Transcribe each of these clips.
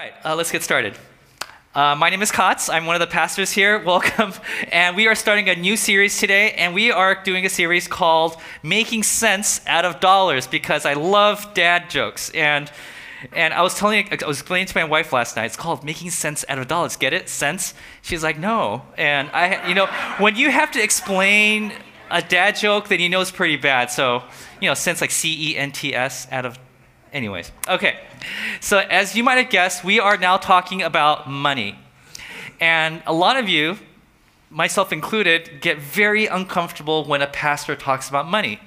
right, uh, let's get started. Uh, my name is Kotz. I'm one of the pastors here. Welcome. And we are starting a new series today, and we are doing a series called Making Sense Out of Dollars because I love dad jokes. And and I was telling, I was explaining to my wife last night. It's called making sense out of dollars. Get it? Sense? She's like, no. And I, you know, when you have to explain a dad joke, then you know it's pretty bad. So, you know, sense like C E N T S out of Anyways, okay. So, as you might have guessed, we are now talking about money. And a lot of you, myself included, get very uncomfortable when a pastor talks about money.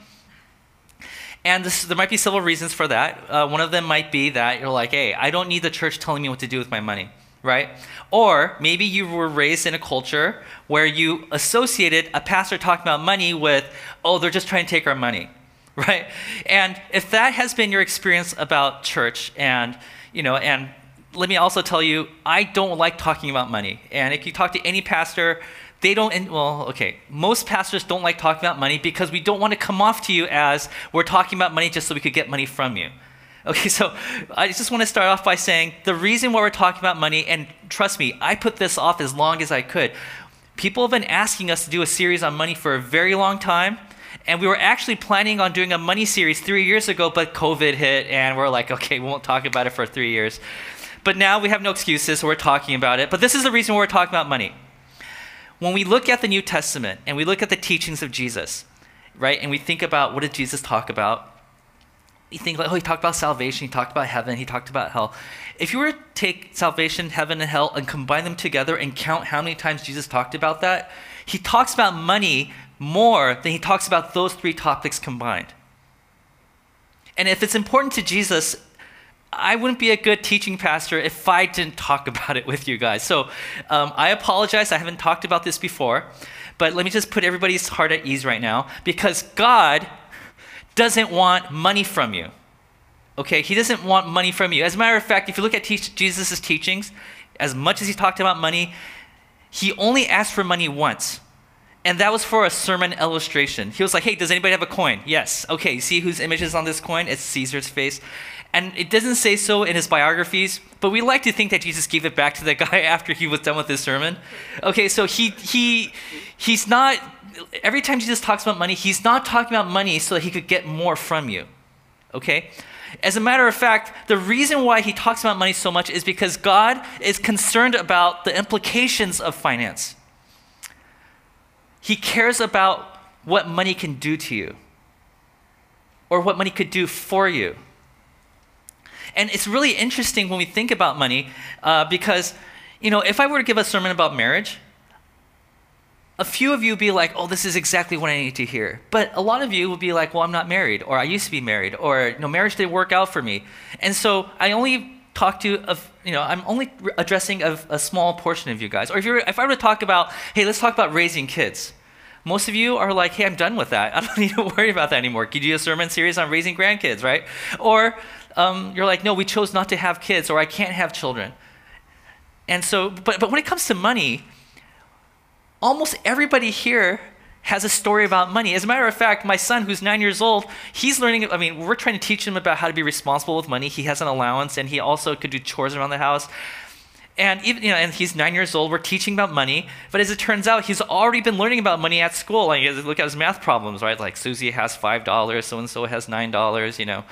And this, there might be several reasons for that. Uh, one of them might be that you're like, hey, I don't need the church telling me what to do with my money, right? Or maybe you were raised in a culture where you associated a pastor talking about money with, oh, they're just trying to take our money right? And if that has been your experience about church, and you know, and let me also tell you, I don't like talking about money. And if you talk to any pastor, they don't. Well, okay, most pastors don't like talking about money because we don't want to come off to you as we're talking about money just so we could get money from you. Okay, so I just want to start off by saying the reason why we're talking about money, and trust me, I put this off as long as I could. People have been asking us to do a series on money for a very long time. And we were actually planning on doing a money series three years ago, but COVID hit, and we're like, okay, we won't talk about it for three years. But now we have no excuses, so we're talking about it. But this is the reason we're talking about money. When we look at the New Testament and we look at the teachings of Jesus, right, and we think about what did Jesus talk about, you think like, oh, he talked about salvation, he talked about heaven, he talked about hell. If you were to take salvation, heaven, and hell and combine them together and count how many times Jesus talked about that, he talks about money more than he talks about those three topics combined. And if it's important to Jesus, I wouldn't be a good teaching pastor if I didn't talk about it with you guys. So um, I apologize, I haven't talked about this before, but let me just put everybody's heart at ease right now because God doesn't want money from you. Okay, he doesn't want money from you. As a matter of fact, if you look at te- Jesus' teachings, as much as he talked about money, he only asked for money once. And that was for a sermon illustration. He was like, hey, does anybody have a coin? Yes. Okay, see whose image is on this coin? It's Caesar's face. And it doesn't say so in his biographies, but we like to think that Jesus gave it back to the guy after he was done with his sermon. Okay, so he he he's not every time Jesus talks about money, he's not talking about money so that he could get more from you. Okay? As a matter of fact, the reason why he talks about money so much is because God is concerned about the implications of finance. He cares about what money can do to you or what money could do for you. And it's really interesting when we think about money uh, because, you know, if I were to give a sermon about marriage, a few of you would be like, oh, this is exactly what I need to hear. But a lot of you would be like, well, I'm not married, or I used to be married, or, you know, marriage didn't work out for me. And so I only talk to, of, you know, I'm only addressing a, a small portion of you guys. Or if, you're, if I were to talk about, hey, let's talk about raising kids. Most of you are like, hey, I'm done with that. I don't need to worry about that anymore. Could you do a sermon series on raising grandkids, right? Or um, you're like, no, we chose not to have kids, or I can't have children. And so, but, but when it comes to money, almost everybody here has a story about money. As a matter of fact, my son, who's nine years old, he's learning. I mean, we're trying to teach him about how to be responsible with money. He has an allowance, and he also could do chores around the house. And even you know, and he's nine years old. We're teaching about money, but as it turns out, he's already been learning about money at school. Like, look at his math problems, right? Like Susie has five dollars, so and so has nine dollars. You know,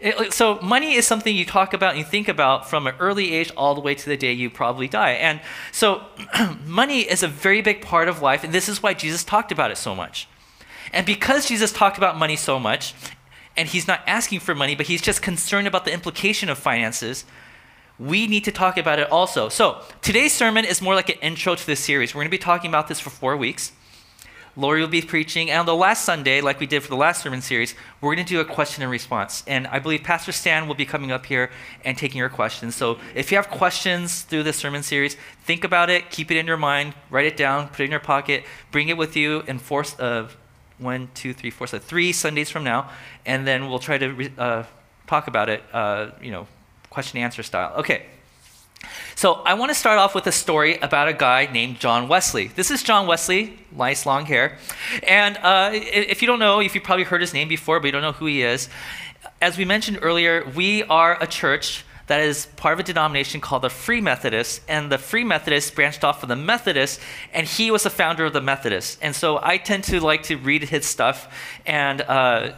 it, so money is something you talk about and you think about from an early age all the way to the day you probably die. And so, money is a very big part of life, and this is why Jesus talked about it so much. And because Jesus talked about money so much, and he's not asking for money, but he's just concerned about the implication of finances we need to talk about it also. So, today's sermon is more like an intro to this series. We're going to be talking about this for four weeks. Lori will be preaching, and on the last Sunday, like we did for the last sermon series, we're going to do a question and response. And I believe Pastor Stan will be coming up here and taking your questions. So, if you have questions through this sermon series, think about it, keep it in your mind, write it down, put it in your pocket, bring it with you in four, uh, one, two, three, four, so three Sundays from now, and then we'll try to uh, talk about it, uh, you know, question and answer style. Okay. So I want to start off with a story about a guy named John Wesley. This is John Wesley, nice long hair. And uh, if you don't know, if you've probably heard his name before, but you don't know who he is, as we mentioned earlier, we are a church that is part of a denomination called the Free Methodists, and the Free Methodists branched off from the Methodists, and he was the founder of the Methodists. And so I tend to like to read his stuff, and uh,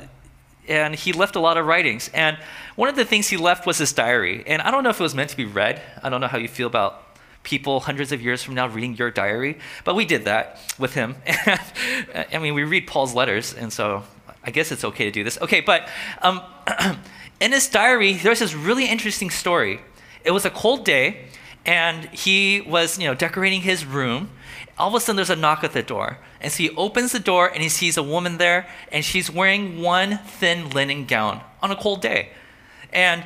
and he left a lot of writings. And one of the things he left was his diary. And I don't know if it was meant to be read. I don't know how you feel about people hundreds of years from now reading your diary, but we did that with him. I mean, we read Paul's letters, and so I guess it's okay to do this. Okay, but um, in his diary, there's this really interesting story. It was a cold day, and he was, you know, decorating his room. All of a sudden, there's a knock at the door, and so he opens the door and he sees a woman there, and she's wearing one thin linen gown on a cold day, and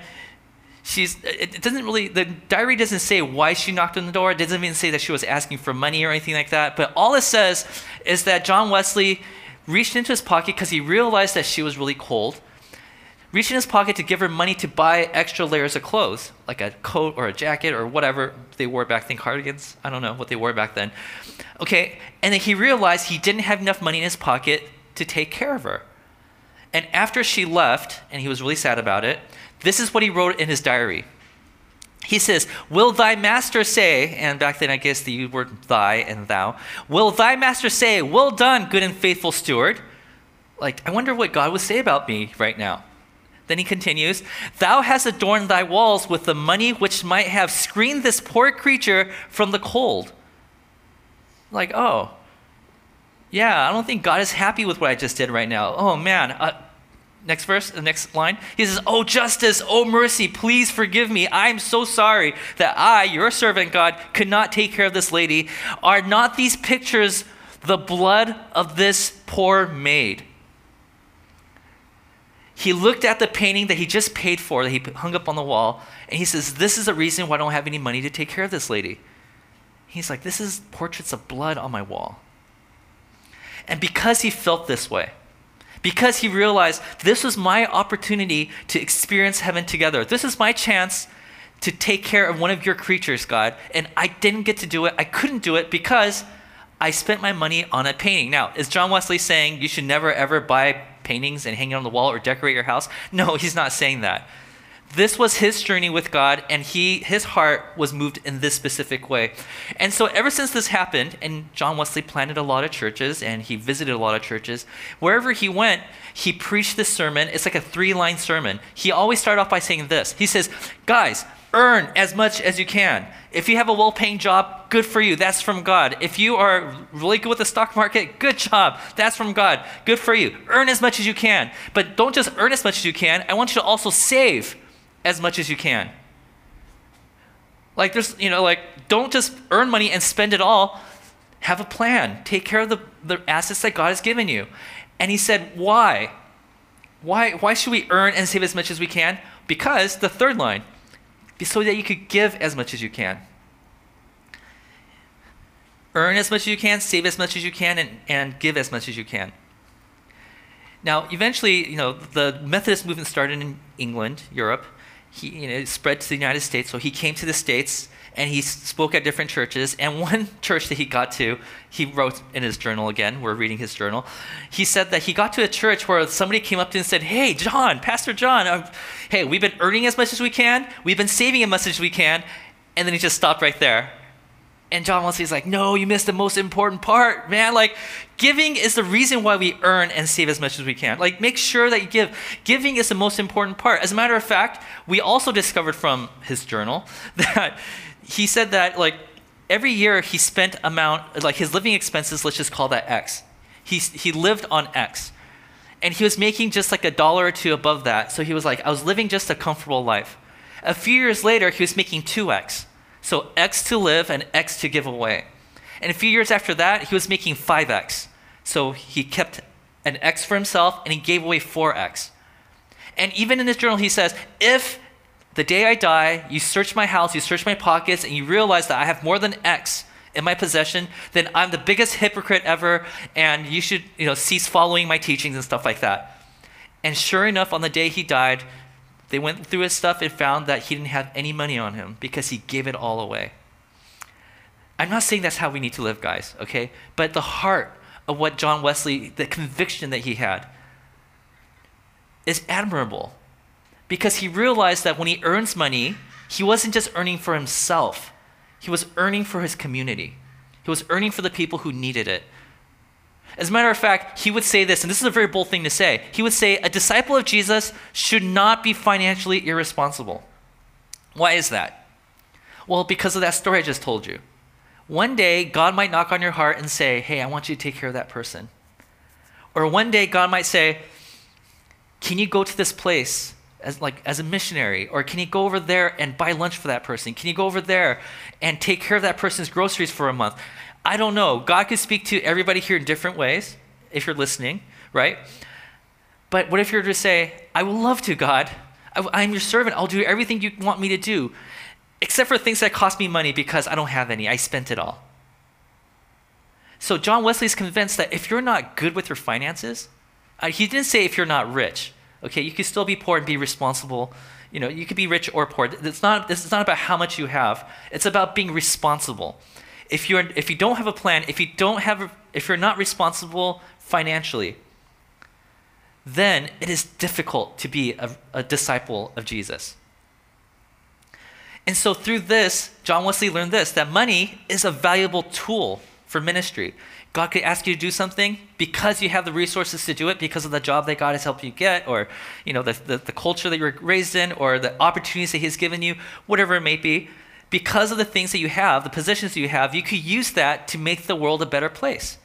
she's it doesn't really the diary doesn't say why she knocked on the door. It doesn't even say that she was asking for money or anything like that. But all it says is that john wesley reached into his pocket because he realized that she was really cold reached in his pocket to give her money to buy extra layers of clothes like a coat or a jacket or whatever they wore back then cardigans i don't know what they wore back then okay and then he realized he didn't have enough money in his pocket to take care of her and after she left and he was really sad about it this is what he wrote in his diary. He says, Will thy master say, and back then I guess the word thy and thou, will thy master say, Well done, good and faithful steward? Like, I wonder what God would say about me right now. Then he continues, Thou hast adorned thy walls with the money which might have screened this poor creature from the cold. Like, oh, yeah, I don't think God is happy with what I just did right now. Oh man, uh, Next verse, the next line. He says, Oh, justice, oh, mercy, please forgive me. I'm so sorry that I, your servant God, could not take care of this lady. Are not these pictures the blood of this poor maid? He looked at the painting that he just paid for, that he hung up on the wall, and he says, This is the reason why I don't have any money to take care of this lady. He's like, This is portraits of blood on my wall. And because he felt this way, because he realized this was my opportunity to experience heaven together. This is my chance to take care of one of your creatures, God. And I didn't get to do it. I couldn't do it because I spent my money on a painting. Now, is John Wesley saying you should never ever buy paintings and hang it on the wall or decorate your house? No, he's not saying that. This was his journey with God, and he his heart was moved in this specific way. And so ever since this happened, and John Wesley planted a lot of churches and he visited a lot of churches, wherever he went, he preached this sermon. It's like a three-line sermon. He always started off by saying this. He says, Guys, earn as much as you can. If you have a well paying job, good for you. That's from God. If you are really good with the stock market, good job. That's from God. Good for you. Earn as much as you can. But don't just earn as much as you can. I want you to also save as much as you can. Like there's, you know, like don't just earn money and spend it all. Have a plan. Take care of the, the assets that God has given you. And he said, why? Why, why should we earn and save as much as we can? Because the third line, so that you could give as much as you can. Earn as much as you can, save as much as you can, and, and give as much as you can. Now, eventually, you know, the Methodist movement started in England, Europe, he you know spread to the United States. So he came to the States and he spoke at different churches. And one church that he got to, he wrote in his journal again. We're reading his journal. He said that he got to a church where somebody came up to him and said, "Hey, John, Pastor John, uh, hey, we've been earning as much as we can. We've been saving as much as we can." And then he just stopped right there. And John Wesley's like, no, you missed the most important part, man. Like, giving is the reason why we earn and save as much as we can. Like, make sure that you give. Giving is the most important part. As a matter of fact, we also discovered from his journal that he said that, like, every year he spent amount, like his living expenses, let's just call that X. He, he lived on X. And he was making just like a dollar or two above that. So he was like, I was living just a comfortable life. A few years later, he was making 2X. So X to live and X to give away. And a few years after that, he was making 5X. So he kept an X for himself and he gave away 4X. And even in his journal, he says, if the day I die, you search my house, you search my pockets, and you realize that I have more than X in my possession, then I'm the biggest hypocrite ever, and you should you know, cease following my teachings and stuff like that. And sure enough, on the day he died, they went through his stuff and found that he didn't have any money on him because he gave it all away. I'm not saying that's how we need to live, guys, okay? But the heart of what John Wesley, the conviction that he had, is admirable because he realized that when he earns money, he wasn't just earning for himself, he was earning for his community. He was earning for the people who needed it. As a matter of fact, he would say this, and this is a very bold thing to say. He would say, A disciple of Jesus should not be financially irresponsible. Why is that? Well, because of that story I just told you. One day, God might knock on your heart and say, Hey, I want you to take care of that person. Or one day, God might say, Can you go to this place as, like, as a missionary? Or can you go over there and buy lunch for that person? Can you go over there and take care of that person's groceries for a month? I don't know. God could speak to everybody here in different ways if you're listening, right? But what if you're to say, I will love to, God. I, am your servant. I'll do everything you want me to do, except for things that cost me money because I don't have any. I spent it all. So John Wesley is convinced that if you're not good with your finances, uh, he didn't say if you're not rich. Okay, you could still be poor and be responsible. You know, you could be rich or poor. It's not, this is not about how much you have. It's about being responsible. If you're, if you don't have a plan, if you don't have, if you're not responsible financially, then it is difficult to be a, a disciple of Jesus. And so through this, John Wesley learned this that money is a valuable tool for ministry. God could ask you to do something because you have the resources to do it, because of the job that God has helped you get, or you know, the, the, the culture that you were raised in, or the opportunities that He's given you, whatever it may be. Because of the things that you have, the positions that you have, you could use that to make the world a better place.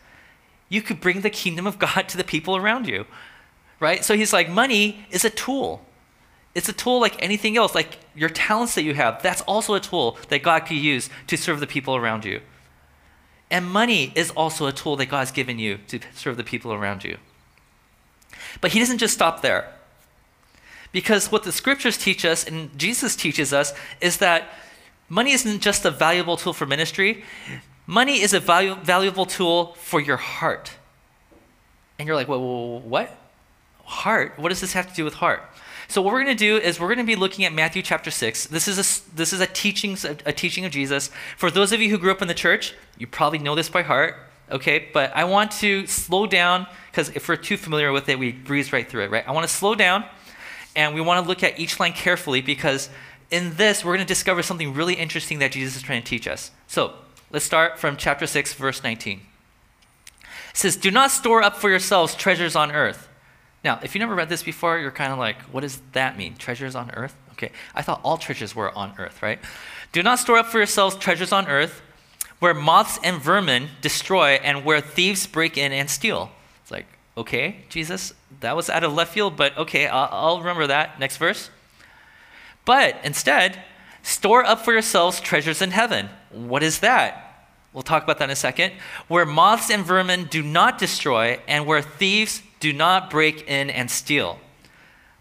You could bring the kingdom of God to the people around you right? So he's like, money is a tool. It's a tool like anything else, like your talents that you have. That's also a tool that God could use to serve the people around you. And money is also a tool that God's given you to serve the people around you. But he doesn't just stop there. Because what the scriptures teach us and Jesus teaches us is that money isn't just a valuable tool for ministry, money is a valu- valuable tool for your heart. And you're like, well, what? Heart? What does this have to do with heart? So what we're going to do is we're going to be looking at Matthew chapter 6. This is a, this is a teaching, a teaching of Jesus. For those of you who grew up in the church, you probably know this by heart, okay? But I want to slow down because if we're too familiar with it, we breeze right through it, right? I want to slow down and we want to look at each line carefully because in this, we're going to discover something really interesting that Jesus is trying to teach us. So let's start from chapter 6, verse 19. It says, Do not store up for yourselves treasures on earth now, if you never read this before, you're kind of like, what does that mean? Treasures on earth? Okay, I thought all treasures were on earth, right? Do not store up for yourselves treasures on earth where moths and vermin destroy and where thieves break in and steal. It's like, okay, Jesus, that was out of left field, but okay, I'll, I'll remember that. Next verse. But instead, store up for yourselves treasures in heaven. What is that? We'll talk about that in a second. Where moths and vermin do not destroy and where thieves do not break in and steal.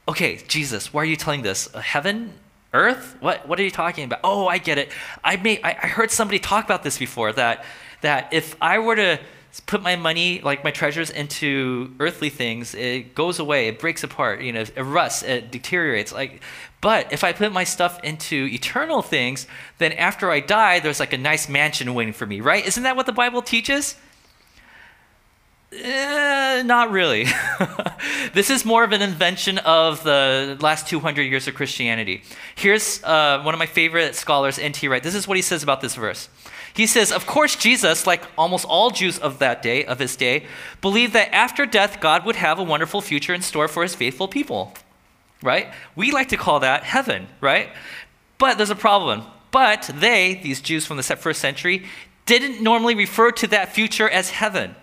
Okay, Jesus, why are you telling this? Uh, heaven? Earth? What, what are you talking about? Oh, I get it. I, may, I, I heard somebody talk about this before that, that if I were to put my money, like my treasures, into earthly things, it goes away, it breaks apart, you know, it rusts, it deteriorates. Like, but if I put my stuff into eternal things, then after I die, there's like a nice mansion waiting for me, right? Isn't that what the Bible teaches? Eh, not really. this is more of an invention of the last 200 years of Christianity. Here's uh, one of my favorite scholars, N.T. Wright. This is what he says about this verse. He says, Of course, Jesus, like almost all Jews of that day, of his day, believed that after death, God would have a wonderful future in store for his faithful people. Right? We like to call that heaven, right? But there's a problem. But they, these Jews from the first century, didn't normally refer to that future as heaven.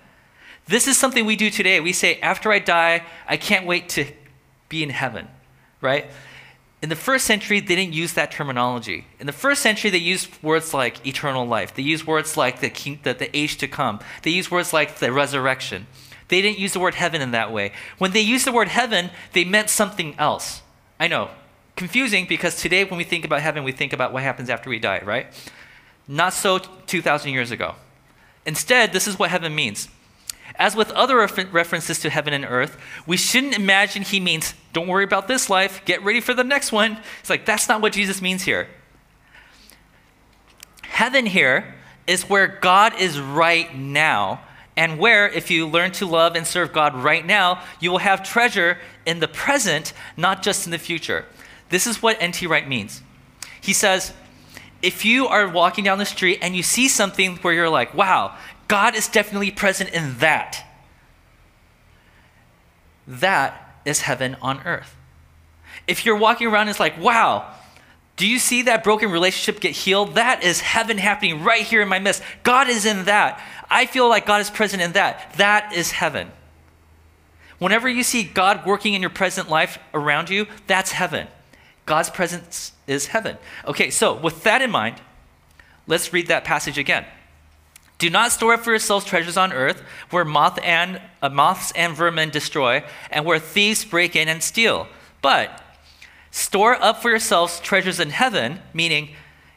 This is something we do today. We say, after I die, I can't wait to be in heaven, right? In the first century, they didn't use that terminology. In the first century, they used words like eternal life. They used words like the, king, the, the age to come. They used words like the resurrection. They didn't use the word heaven in that way. When they used the word heaven, they meant something else. I know, confusing because today when we think about heaven, we think about what happens after we die, right? Not so 2,000 years ago. Instead, this is what heaven means as with other refer- references to heaven and earth, we shouldn't imagine he means, don't worry about this life, get ready for the next one. It's like, that's not what Jesus means here. Heaven here is where God is right now, and where, if you learn to love and serve God right now, you will have treasure in the present, not just in the future. This is what N.T. Wright means. He says, if you are walking down the street and you see something where you're like, wow, God is definitely present in that, that is heaven on earth. If you're walking around it's like, wow, do you see that broken relationship get healed? That is heaven happening right here in my midst. God is in that. I feel like God is present in that. That is heaven. Whenever you see God working in your present life around you, that's heaven. God's presence is heaven. Okay, so with that in mind, let's read that passage again. Do not store up for yourselves treasures on earth, where moth and, uh, moths and vermin destroy, and where thieves break in and steal. But store up for yourselves treasures in heaven, meaning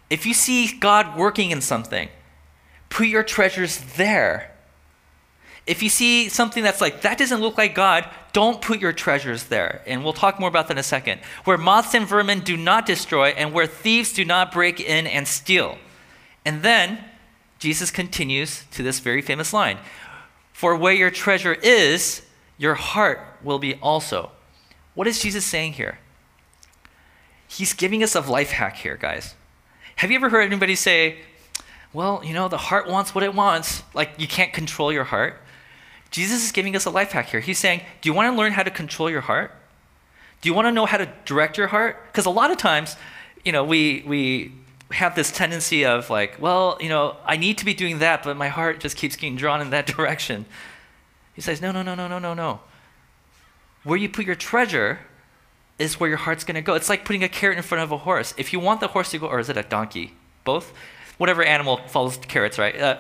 if you see God working in something, put your treasures there. If you see something that's like, that doesn't look like God, don't put your treasures there. And we'll talk more about that in a second. Where moths and vermin do not destroy, and where thieves do not break in and steal. And then Jesus continues to this very famous line For where your treasure is, your heart will be also. What is Jesus saying here? He's giving us a life hack here, guys. Have you ever heard anybody say, well, you know, the heart wants what it wants. Like, you can't control your heart. Jesus is giving us a life hack here. He's saying, Do you want to learn how to control your heart? Do you want to know how to direct your heart? Because a lot of times, you know, we, we have this tendency of like, well, you know, I need to be doing that, but my heart just keeps getting drawn in that direction. He says, No, no, no, no, no, no, no. Where you put your treasure is where your heart's going to go. It's like putting a carrot in front of a horse. If you want the horse to go, or is it a donkey? Both? Whatever animal follows carrots, right? Uh,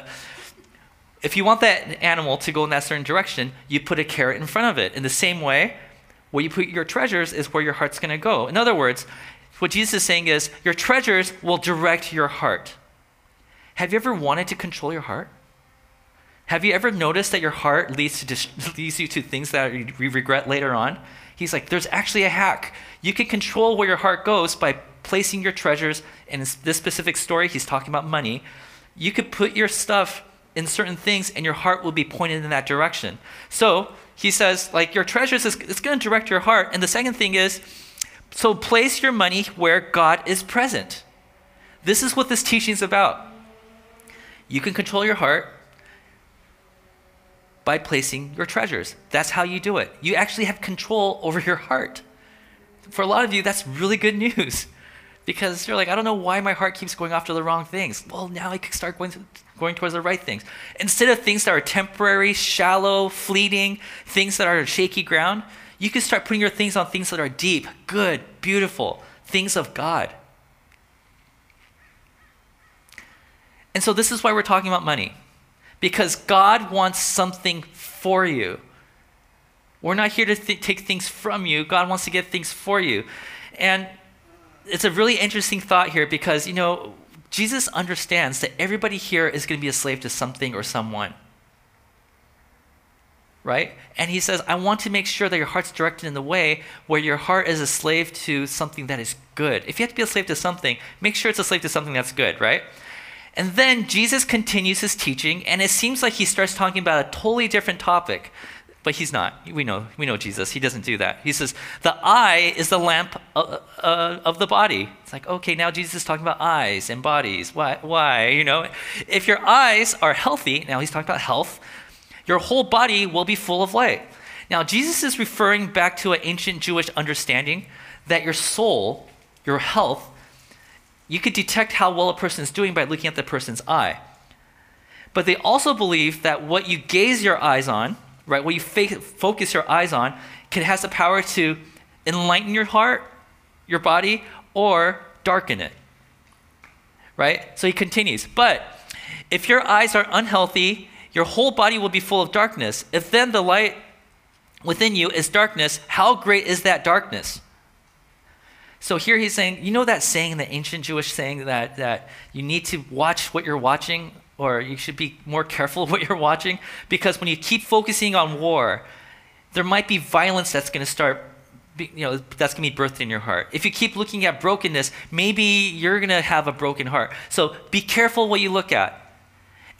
if you want that animal to go in that certain direction, you put a carrot in front of it. In the same way, where you put your treasures is where your heart's going to go. In other words, what Jesus is saying is your treasures will direct your heart. Have you ever wanted to control your heart? Have you ever noticed that your heart leads, to leads you to things that you regret later on? He's like, there's actually a hack. You can control where your heart goes by placing your treasures. In this specific story, he's talking about money. You could put your stuff in certain things and your heart will be pointed in that direction. So he says, like, your treasures is it's going to direct your heart. And the second thing is, so place your money where God is present. This is what this teaching is about. You can control your heart by placing your treasures. That's how you do it. You actually have control over your heart. For a lot of you, that's really good news because you're like, I don't know why my heart keeps going after the wrong things. Well, now I can start going, to, going towards the right things. Instead of things that are temporary, shallow, fleeting, things that are shaky ground, you can start putting your things on things that are deep, good, beautiful, things of God. And so this is why we're talking about money. Because God wants something for you. We're not here to th- take things from you. God wants to get things for you. And it's a really interesting thought here because, you know, Jesus understands that everybody here is going to be a slave to something or someone. Right? And he says, I want to make sure that your heart's directed in the way where your heart is a slave to something that is good. If you have to be a slave to something, make sure it's a slave to something that's good, right? And then Jesus continues his teaching, and it seems like he starts talking about a totally different topic but he's not. We know, we know Jesus. He doesn't do that. He says, the eye is the lamp uh, uh, of the body. It's like, okay, now Jesus is talking about eyes and bodies. Why? Why? You know, if your eyes are healthy, now he's talking about health, your whole body will be full of light. Now, Jesus is referring back to an ancient Jewish understanding that your soul, your health, you could detect how well a person is doing by looking at the person's eye. But they also believe that what you gaze your eyes on, right? What you focus your eyes on can has the power to enlighten your heart, your body, or darken it. Right? So he continues. But if your eyes are unhealthy, your whole body will be full of darkness. If then the light within you is darkness, how great is that darkness? So here he's saying, you know that saying, the ancient Jewish saying that, that you need to watch what you're watching or you should be more careful what you're watching because when you keep focusing on war, there might be violence that's going to start you know that's going to be birthed in your heart if you keep looking at brokenness maybe you're going to have a broken heart so be careful what you look at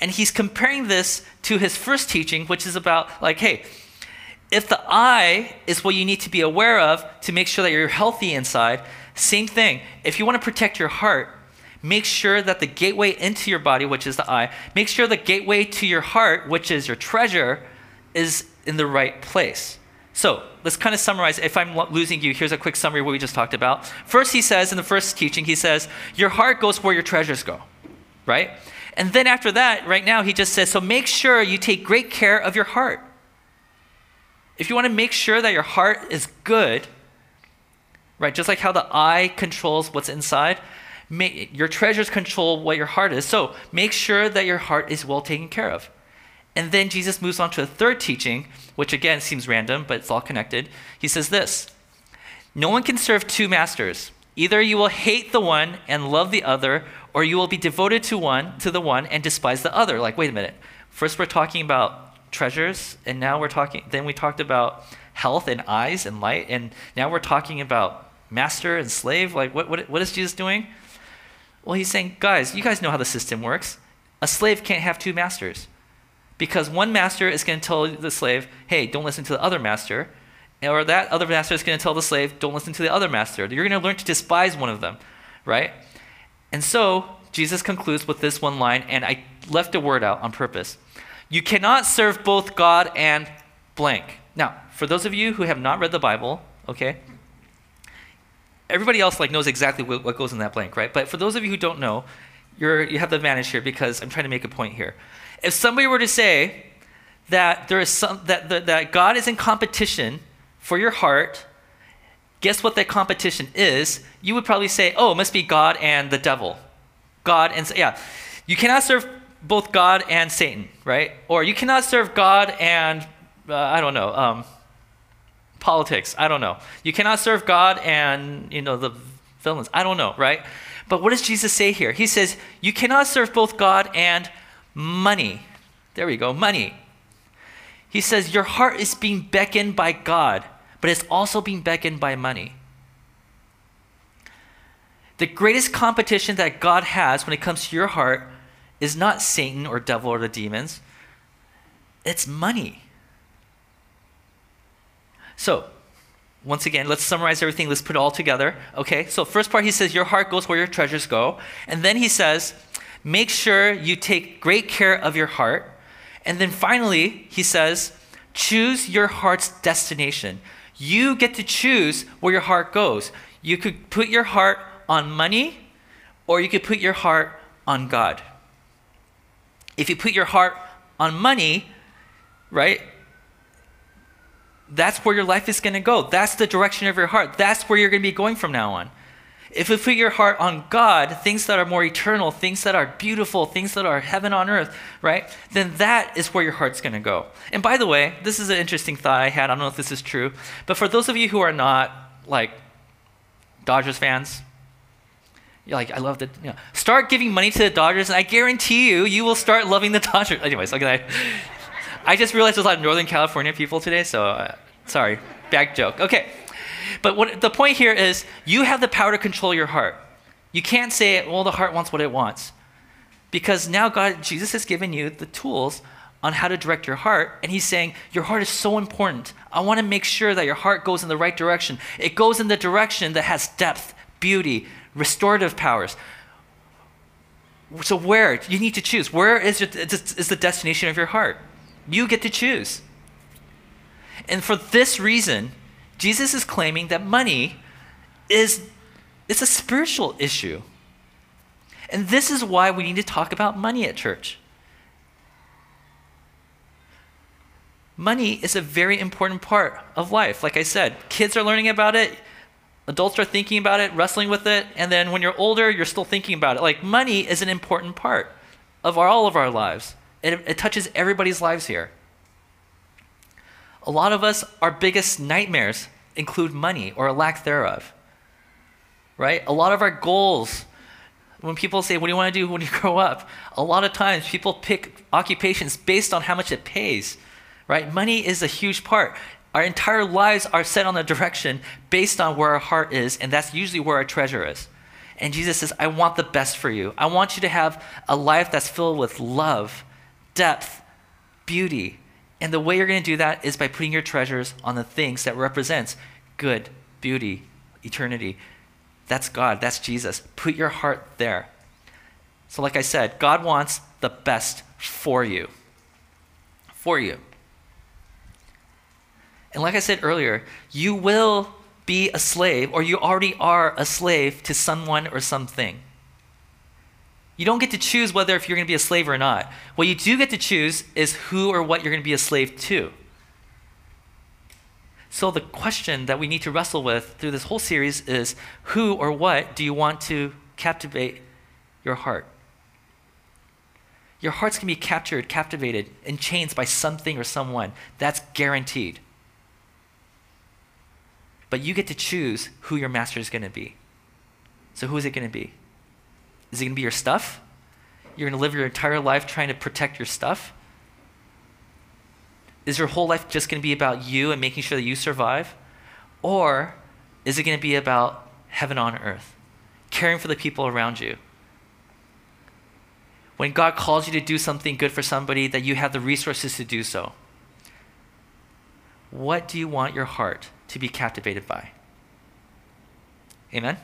and he's comparing this to his first teaching which is about like hey if the eye is what you need to be aware of to make sure that you're healthy inside Same thing. If you want to protect your heart, make sure that the gateway into your body, which is the eye, make sure the gateway to your heart, which is your treasure, is in the right place. So let's kind of summarize. If I'm losing you, here's a quick summary of what we just talked about. First, he says in the first teaching, he says, Your heart goes where your treasures go, right? And then after that, right now, he just says, So make sure you take great care of your heart. If you want to make sure that your heart is good, right, just like how the eye controls what's inside, your treasures control what your heart is. So make sure that your heart is well taken care of. And then Jesus moves on to a third teaching, which again seems random, but it's all connected. He says this No one can serve two masters. Either you will hate the one and love the other, or you will be devoted to one to the one and despise the other. Like, wait a minute. First we're talking about treasures, and now we're talking then we talked about health and eyes and light, and now we're talking about master and slave. Like what, what, what is Jesus doing? Well, he's saying, guys, you guys know how the system works. A slave can't have two masters. Because one master is going to tell the slave, hey, don't listen to the other master. Or that other master is going to tell the slave, don't listen to the other master. You're going to learn to despise one of them, right? And so Jesus concludes with this one line, and I left a word out on purpose. You cannot serve both God and blank. Now, for those of you who have not read the Bible, okay, everybody else like knows exactly what, goes in that blank, right? But for those of you who don't know, you're, you have the advantage here because I'm trying to make a point here. If somebody were to say that there is some that, that, that God is in competition for your heart, guess what that competition is? You would probably say, oh, it must be God and the devil. God and yeah. You cannot serve both God and Satan, right? Or you cannot serve God and uh, I don't know, um, politics. I don't know. You cannot serve God and you know the villains. I don't know, right? But what does Jesus say here? He says you cannot serve both God and money. There we go, money. He says, Your heart is being beckoned by God, but it's also being beckoned by money. The greatest competition that God has when it comes to your heart is not Satan or devil or the demons, it's money. So, once again, let's summarize everything. Let's put it all together. Okay, so first part, he says, Your heart goes where your treasures go. And then he says, Make sure you take great care of your heart. And then finally, he says, choose your heart's destination. You get to choose where your heart goes. You could put your heart on money, or you could put your heart on God. If you put your heart on money, right, that's where your life is going to go. That's the direction of your heart. That's where you're going to be going from now on. If you put your heart on God, things that are more eternal, things that are beautiful, things that are heaven on earth, right? Then that is where your heart's going to go. And by the way, this is an interesting thought I had. I don't know if this is true, but for those of you who are not like Dodgers fans, you're like, I love the, you know, start giving money to the Dodgers, and I guarantee you, you will start loving the Dodgers. Anyways, okay. I just realized there's a lot of Northern California people today, so uh, sorry, bad joke. Okay. But what, the point here is you have the power to control your heart. You can't say, well, the heart wants what it wants. Because now God, Jesus has given you the tools on how to direct your heart. And he's saying, Your heart is so important. I want to make sure that your heart goes in the right direction. It goes in the direction that has depth, beauty, restorative powers. So, where? You need to choose. Where is, your, is the destination of your heart? You get to choose. And for this reason, Jesus is claiming that money is it's a spiritual issue. And this is why we need to talk about money at church. Money is a very important part of life. Like I said, kids are learning about it, adults are thinking about it, wrestling with it, and then when you're older, you're still thinking about it. Like money is an important part of our, all of our lives. It, it touches everybody's lives here. A lot of us, our biggest nightmares include money or a lack thereof. Right? A lot of our goals, when people say, What do you want to do when you grow up? A lot of times people pick occupations based on how much it pays. Right? Money is a huge part. Our entire lives are set on a direction based on where our heart is, and that's usually where our treasure is. And Jesus says, I want the best for you. I want you to have a life that's filled with love, depth, beauty, and the way you're going to do that is by putting your treasures on the things that represents good, beauty, eternity. That's God, that's Jesus. Put your heart there. So, like I said, God wants the best for you. For you. And like I said earlier, you will be a slave, or you already are a slave to someone or something. You don't get to choose whether if you're going to be a slave or not. What you do get to choose is who or what you're going to be a slave to. So the question that we need to wrestle with through this whole series is who or what do you want to captivate your heart? Your heart's can be captured, captivated, and changed by something or someone. That's guaranteed. But you get to choose who your master is going to be. So who is it going to be? Is it going to be your stuff? You're going to live your entire life trying to protect your stuff? Is your whole life just going to be about you and making sure that you survive? Or is it going to be about heaven on earth, caring for the people around you? When God calls you to do something good for somebody, that you have the resources to do so. What do you want your heart to be captivated by? Amen?